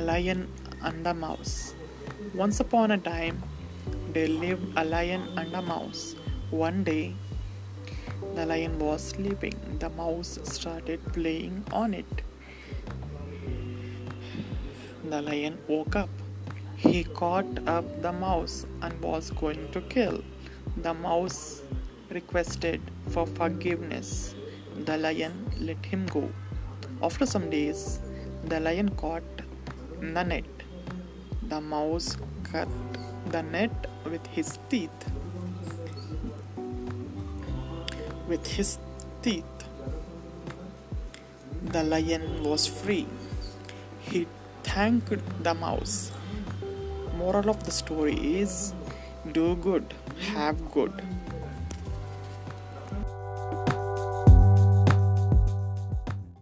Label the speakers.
Speaker 1: Lion and a Mouse. Once upon a time, there lived a lion and a mouse. One day, the lion was sleeping. The mouse started playing on it. The lion woke up. He caught up the mouse and was going to kill. The mouse requested for forgiveness. The lion let him go. After some days, the lion caught the net. The mouse cut the net with his teeth. With his teeth. The lion was free. He thanked the mouse. Moral of the story is do good, have good.